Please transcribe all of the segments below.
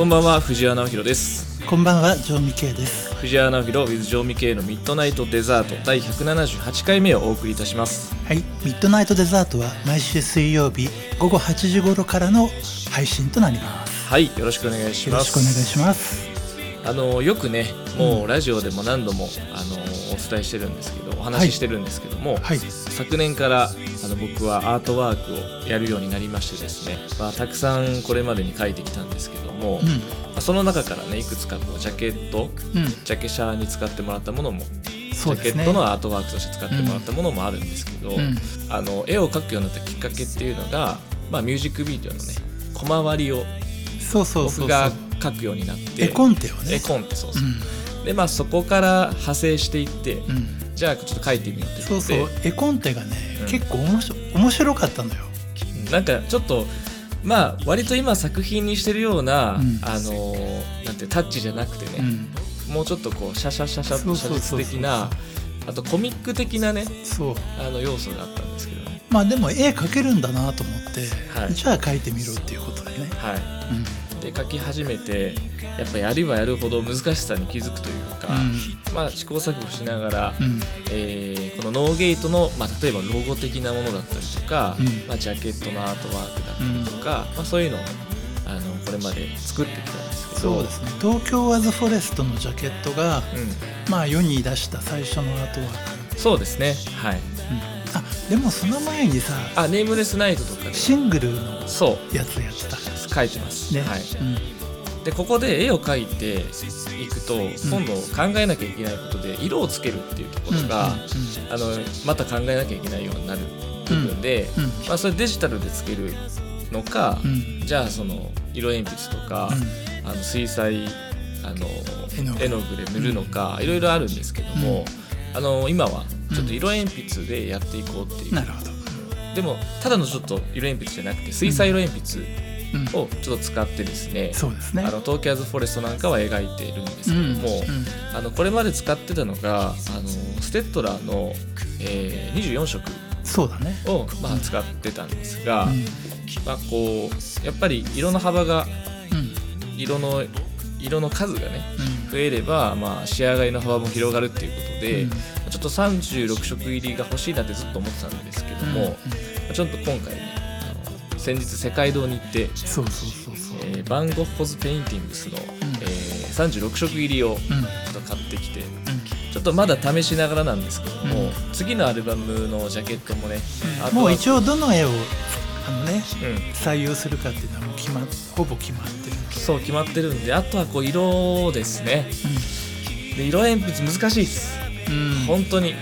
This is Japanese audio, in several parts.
こんばんは藤原直弘です。こんばんはジョーミケイです。藤原直弘 with ジョーミケイのミッドナイトデザート第178回目をお送りいたします。はい。ミッドナイトデザートは毎週水曜日午後8時頃からの配信となります。はい。よろしくお願いしよろますしくお願いします。あのよくねもうラジオでも何度も、あのお伝えしてるんですけどお話ししてるんですけども、はい昨年からあの僕はアートワークをやるようになりましてですね、まあ、たくさんこれまでに書いてきたんですけども、うん。まあその中からねいくつかこうジャケットうん。ジャケ写に使ってもらったものも、ジャケットのアートワークとして使ってもらったものもあるんですけど、うん。あの絵を描くようになったきっかけっていうのが、まあ、ミュージックビデオのね小回りを僕が描くようになって絵コンテをね。絵コンテそうう。そう、ん。でまあそこから派生していって、うんじゃあちょっと描いてみようってそうそう絵コンテがね、うん。結構面白面白かったのよ。なんかちょっとまあ割と今作品にしてるような、うん。あのーなんてタッチじゃなくてね、うん。もうちょっとこうシャシャシャシャそう写実的なあとコミック的なねそう。あの要素があったんですけど。ねまあでも絵描けるんだなと思って、はい。じゃあ描いてみろっていうことでね、はい。うんで描き始めてやっぱやればやるほど難しさに気づくというか、まあ試行錯誤しながら、うん。うんえーこのノーゲートの、まあ、例えばロゴ的なものだったりとか、うん。まあ、ジャケットのアートワークだったりとか、まあ、そういうのをあのこれまで作ってきたんですけど。そうですね。東京ワズフォレストのジャケットが、うまあ世に出した最初のアートワーク、ん、そうですね。はい。うん。あでもその前にさあネームレスナイトとかで。シングルのそう。やつやってた書いてます、ね、はい、うん、でここで絵を描いていくと今度考えなきゃいけないことで色をつけるっていうところが、うんあのまた考えなきゃいけないようになる部分で、うんまあ、それデジタルでつけるのか、うん。じゃあその色鉛筆とか、あの水彩あの絵の具。で塗るのか、いろいろあるんですけども、あの今はちょっと色鉛筆でやっていこうっていう、なるほど、でもただのちょっと色鉛筆じゃなくて水彩色鉛筆うん、をちょっと使ってですね、そうですね。あの東京アズフォレストなんかは描いているんですけども、あのこれまで使ってたのがあのステッドラーの、えー24色そうだね。を、まあ、使ってたんですが、うん。まあ、こうやっぱり色の幅がうん。色の色の数がねうん。増えれば、まあ、仕上がりの幅も広がるっていうことで、うん。ちょっと36色入りが欲しいなってずっと思ってたんですけども、ちょっと今回ね先日世界堂に行って、そうそうそうそう。えー Van Gogh's Paintings の、ん。えー36色入りをうん。ちょっと買ってきてちょっとまだ試しながらなんですけども、うん。次のアルバムのジャケットもね、あとはもう一応どの絵をあのねうん、採用するかっていうのはもう決まっほぼ決まってる。そう決まってるんであとはこう色ですね。で色鉛筆難しいです。うん、うん本当に、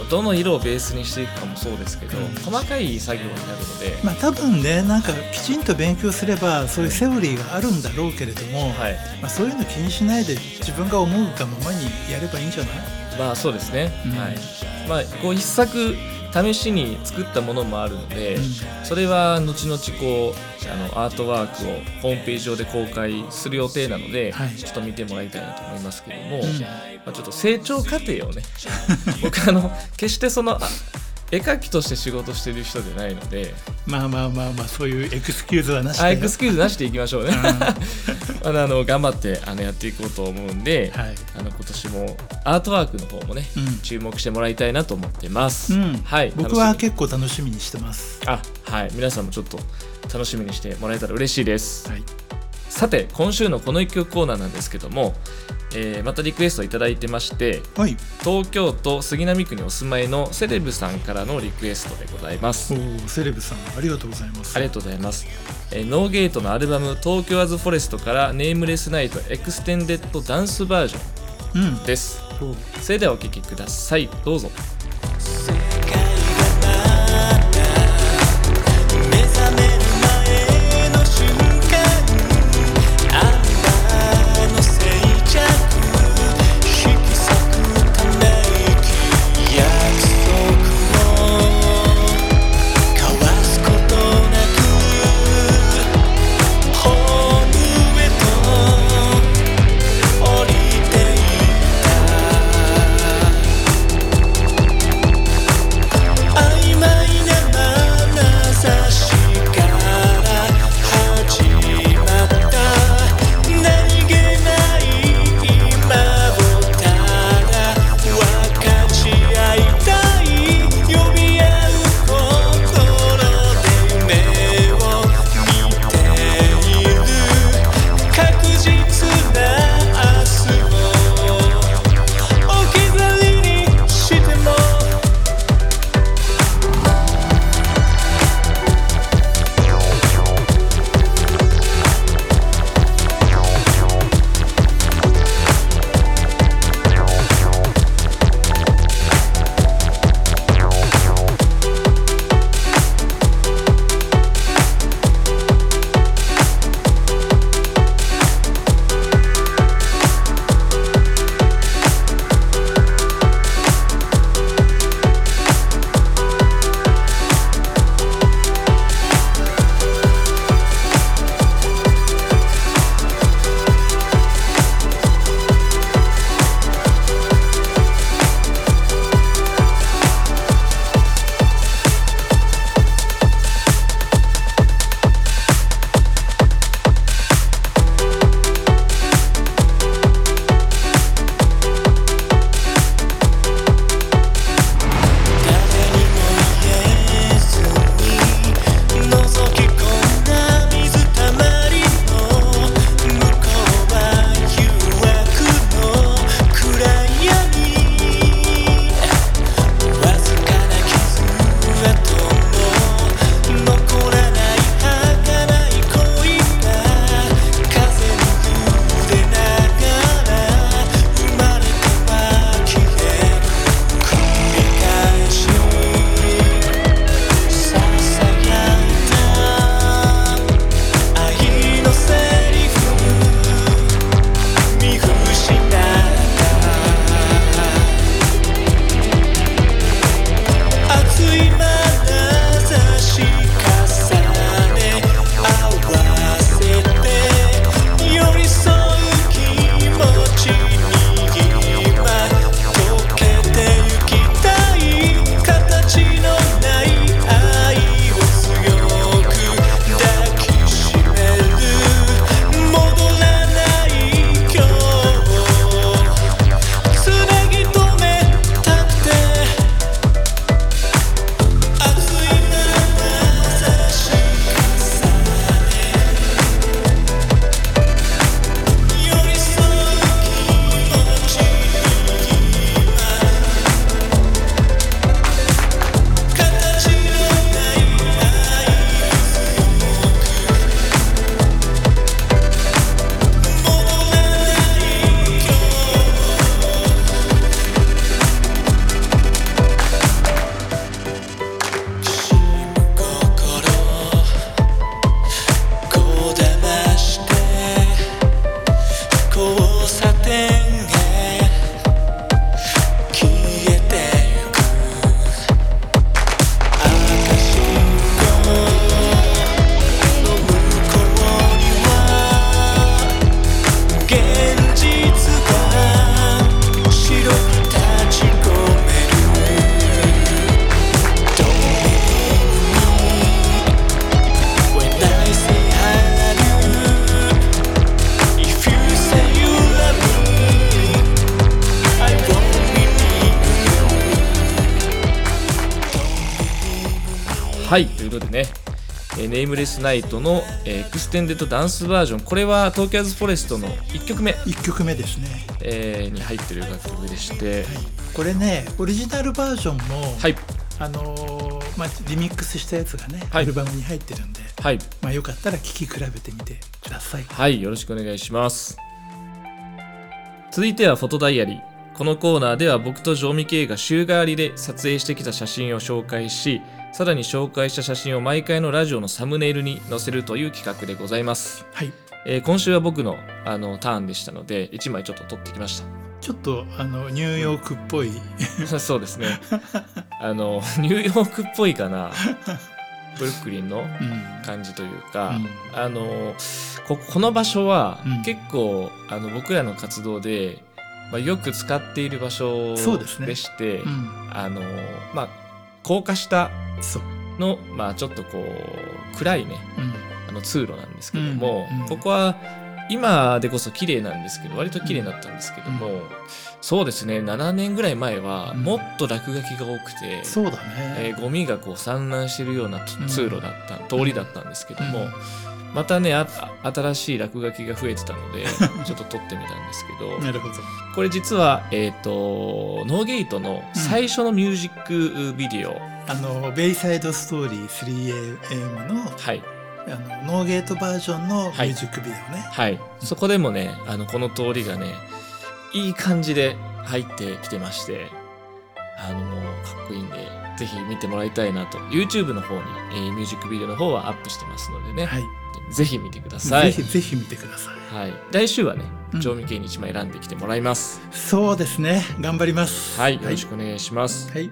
うん。どの色をベースにしていくかもそうですけど、うん。細かい作業になるので、まあ多分ねなんかきちんと勉強すればそういうセオリーがあるんだろうけれども、はい。まあ、そういうの気にしないで自分が思うがままにやればいいんじゃない？まあそうですね、うん。はい。まあこう一作試しに作ったものもあるので、うん。それは後々こうあのアートワークをホームページ上で公開する予定なので、はい。ちょっと見てもらいたいなと思いますけども、うん。まあ、ちょっと成長過程をね 僕あの決してそのあ絵描きとして仕事してる人じゃないので。まあまあまあまあそういうエクスキューズはなしで。あエクスキューズなしでいきましょうね、うん。ま だあの頑張ってあのやっていこうと思うんで、はい。あの今年もアートワークの方もね、うん。注目してもらいたいなと思ってます、うん。はい。僕は結構楽しみにしてます。あはい。皆さんもちょっと楽しみにしてもらえたら嬉しいです、はいさて今週のこの一曲コーナーなんですけども、えーまたリクエストいただいてましてはい。東京都杉並区にお住まいのセレブさんからのリクエストでございます。おーセレブさんありがとうございます。ありがとうございます、えーノーゲートのアルバム「東京アズフォレスト」から「ネームレスナイトエクステンデッドダンスバージョンうん」です。そうそれではお聴きください。どうぞ色でね、えーネームレスナイトの、えーエクステンデッドダンスバージョンこれは東京アズフォレストの1曲目、1曲目ですね。えーに入ってる楽曲でして。これねオリジナルバージョンも、はい。あのーまあ、リミックスしたやつがね、はい。アルバムに入ってるんで、はい。まあ、よかったら聴き比べてみてください。はい、よろしくお願いします。続いてはフォトダイアリー。このコーナーでは僕と常味系が週替わりで撮影してきた写真を紹介し、さらに紹介した写真を毎回のラジオのサムネイルに載せるという企画でございます。はいえー今週は僕のあのターンでしたので、1枚ちょっと撮ってきましちょっとあのニューヨークっぽい、た。そうですね。あの、ニューヨークっぽいかな。ブルックリンのうん感じというか、うんあのここの場所はうん結構、あの僕らの活動で、まあ、よく使っている場所でしてうん。あのまあ高架下の、まあ、ちょっとこう暗いねうん。あの通路なんですけども、うんうんここは今でこそ綺麗なんですけど割と綺麗になったんですけども、うそうですね7年ぐらい前はうん。もっと落書きが多くて、そうだね、えーゴミがこう散乱してるようなうん通路だった、通りだったんですけども、うんまたねあ新しい落書きが増えてたので ちょっと撮ってみたんですけど。なるほど。これ実は、えー、とノーゲートの最初のミュージックビデオ、あのベイサイドストーリー 3AM のはい。あのノーゲートバージョンのミュージックビデオね、はい、そこでもねあのこの通りがねいい感じで入ってきてましてあのかっこいいんでぜひ見てもらいたいなと。YouTube の方に、えーミュージックビデオの方はアップしてますのでね、はい。ぜひ見てください。ぜひぜひ見てください。はい、来週はねうん。調味系に1枚選んできてもらいます、そうですね。頑張ります。はい。よろしくお願いします、はい。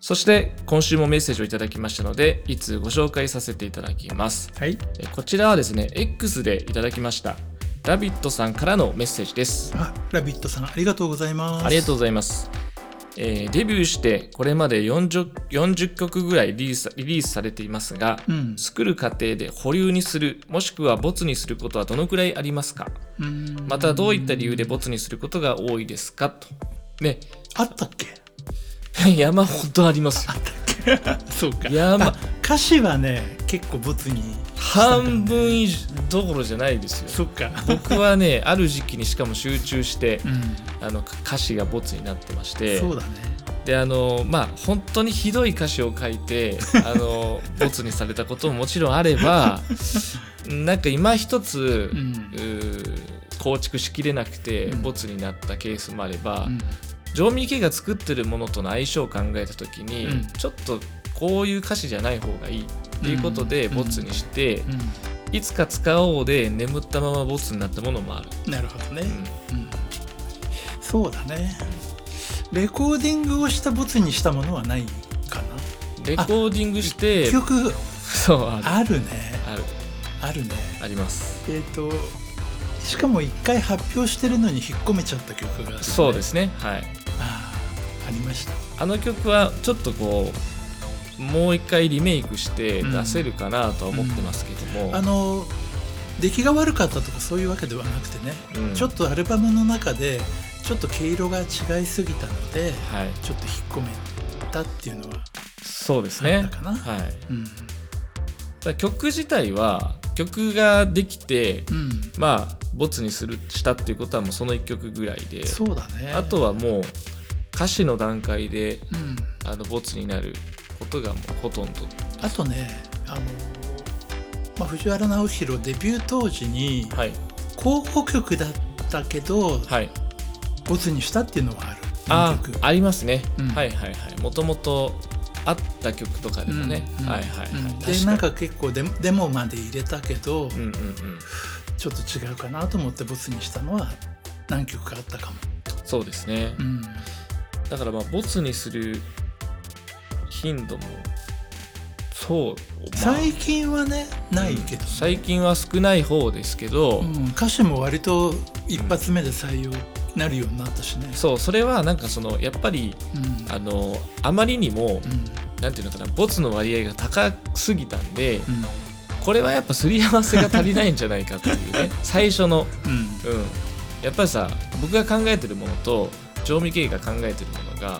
そして今週もメッセージをいただきましたのでいつご紹介させていただきます。はい。えこちらはですね X でいただきましたラビットさんからのメッセージです。あラビットさんありがとうございます。ありがとうございます。えーデビューしてこれまで 40, 40曲ぐらいリリースされていますが、うん。作る過程で保留にするもしくはボツにすることはどのくらいありますか？うん。またどういった理由でボツにすることが多いですか？と。ね、あったっけ？山ほどありますよ。そうか。山。あ歌詞はね結構ボツに半分以上どころじゃないですよ。そっか。僕はね、ある時期にしかも集中して、うん。あの歌詞がボツになってまして、そうだね。であのまあ本当にひどい歌詞を書いてあの ボツにされたことももちろんあればなんか今一つ、ううんー構築しきれなくてうん。ボツになったケースもあれば、うん。ジョーミー系が作ってるものとの相性を考えた時に、うん。ちょっとこういう歌詞じゃない方がいいっていうことでうん。ボツにして、ういつか使おうで眠ったままボツになったものもある。んなるほどね、うん。うん。そうだね。レコーディングをしたボツにしたものはないかな。レコーディングして曲。そうある。ね。ある。あるね。あります。えっ、としかも一回発表してるのに引っ込めちゃった曲がある、ね、そうですね。はい。ああありました。あの曲はちょっとこうもう一回リメイクしてうん。出せるかなとは思ってますけども、あの出来が悪かったとかそういうわけではなくてね、うん。ちょっとアルバムの中でちょっと毛色が違いすぎたのではい。ちょっと引っ込めたっていうのは、そうですね。はい、うん。ら曲自体は曲ができてうん、まあボツにするしたっていうことはもうその1曲ぐらいでそうだね。あとはもう歌詞の段階でうん、あのボツになることがもうほとんど。あとねあの、まあ、藤原直弘デビュー当時にはい。候補曲だったけどはい。ボツにしたっていうのはある。あ曲。ありますね、うん。はいはいはい。もともとあった曲とかでもね、うんうんはいはいはい、でなんか結構デモデモまで入れたけど、うんうんうん。ちょっと違うかなと思ってボツにしたのは何曲かあったかも、そうですね、うん、だからまあボツにする頻度もそう、まあ最近はねないけど、うん最近は少ない方ですけど、うん、歌詞も割と一発目で採用なるようになったしね。そうそれはなんかそのやっぱりうん。あのあまりにも、うん。なんていうのかなボツの割合が高すぎたんで、うん。これはやっぱすり合わせが足りないんじゃないかっていうね 最初の。うん。うん。やっぱりさ僕が考えてるものと常味系が考えてるものが、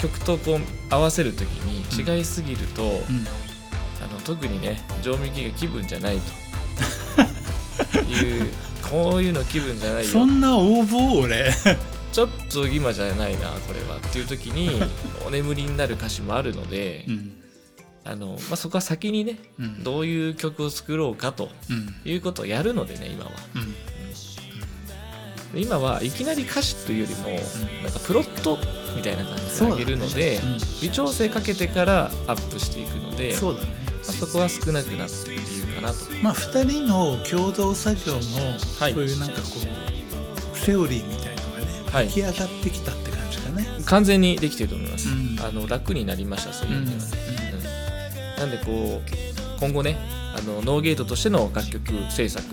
曲とこう合わせる時に違いすぎると、うん。あの特にね常味系が気分じゃないと。いうこういうの気分じゃないよ。そんな応募俺。ちょっと今じゃないなこれはっていう時に お眠りになる歌詞もあるので、うん。あのまあ、そこは先にねうん。どういう曲を作ろうかとうん。いうことをやるのでね今は。うん。で今はいきなり歌詞というよりもなんかプロットみたいな感じでそうだね。あげるので、うん。微調整かけてからアップしていくのでそうだね。まあ、そこは少なくなってる理由かなと。まあ2人の共同作業のはい。そういうなんかこうセオリーみたいのがねはい。出来上がってきたって感じだね。完全にできてると思います、うん。あの楽になりましたそういう意味ではね、うん。なんでこう今後ねあのノーゲートとしての楽曲制作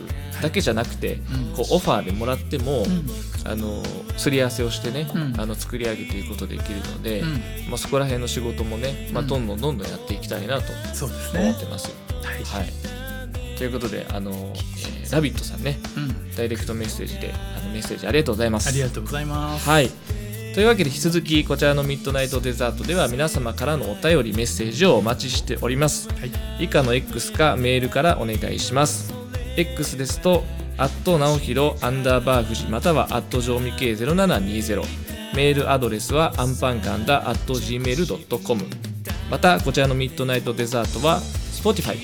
だけじゃなくて、うんこうオファーでもらっても、うんあのすり合わせをしてね、うんあの作り上げていくことできるので、うんまあ、そこら辺の仕事もね、まあ、うんどんどんどんどんやっていきたいなと思ねってますよ。はいはい、ということであの、えーラビット!」さんねうんダイレクトメッセージであのメッセージありがとうございます。ありがとうございますはい。というわけで引き続きこちらのミッドナイトデザートでは皆様からのお便りメッセージをお待ちしております。はい以下の X かメールからお願いします。X ですと、アット直弘アンダーバー富士またはアット上味系0720メールアドレスはアンパンカンダアット gmail.com またこちらのミッドナイトデザートは Spotify、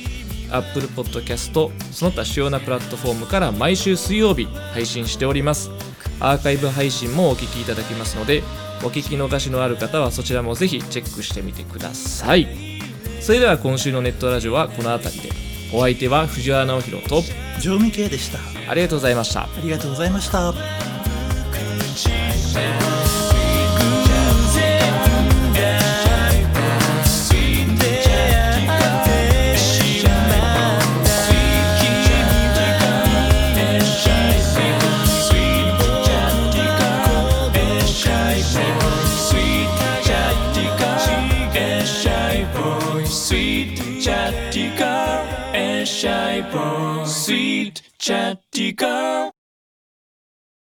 Apple Podcast その他主要なプラットフォームから毎週水曜日配信しております。アーカイブ配信もお聞きいただけますのでお聞き逃しのある方はそちらもぜひチェックしてみてください。それでは今週のネットラジオはこの辺りで。お相手は藤原直弘と常味系でした。ありがとうございました。ありがとうございました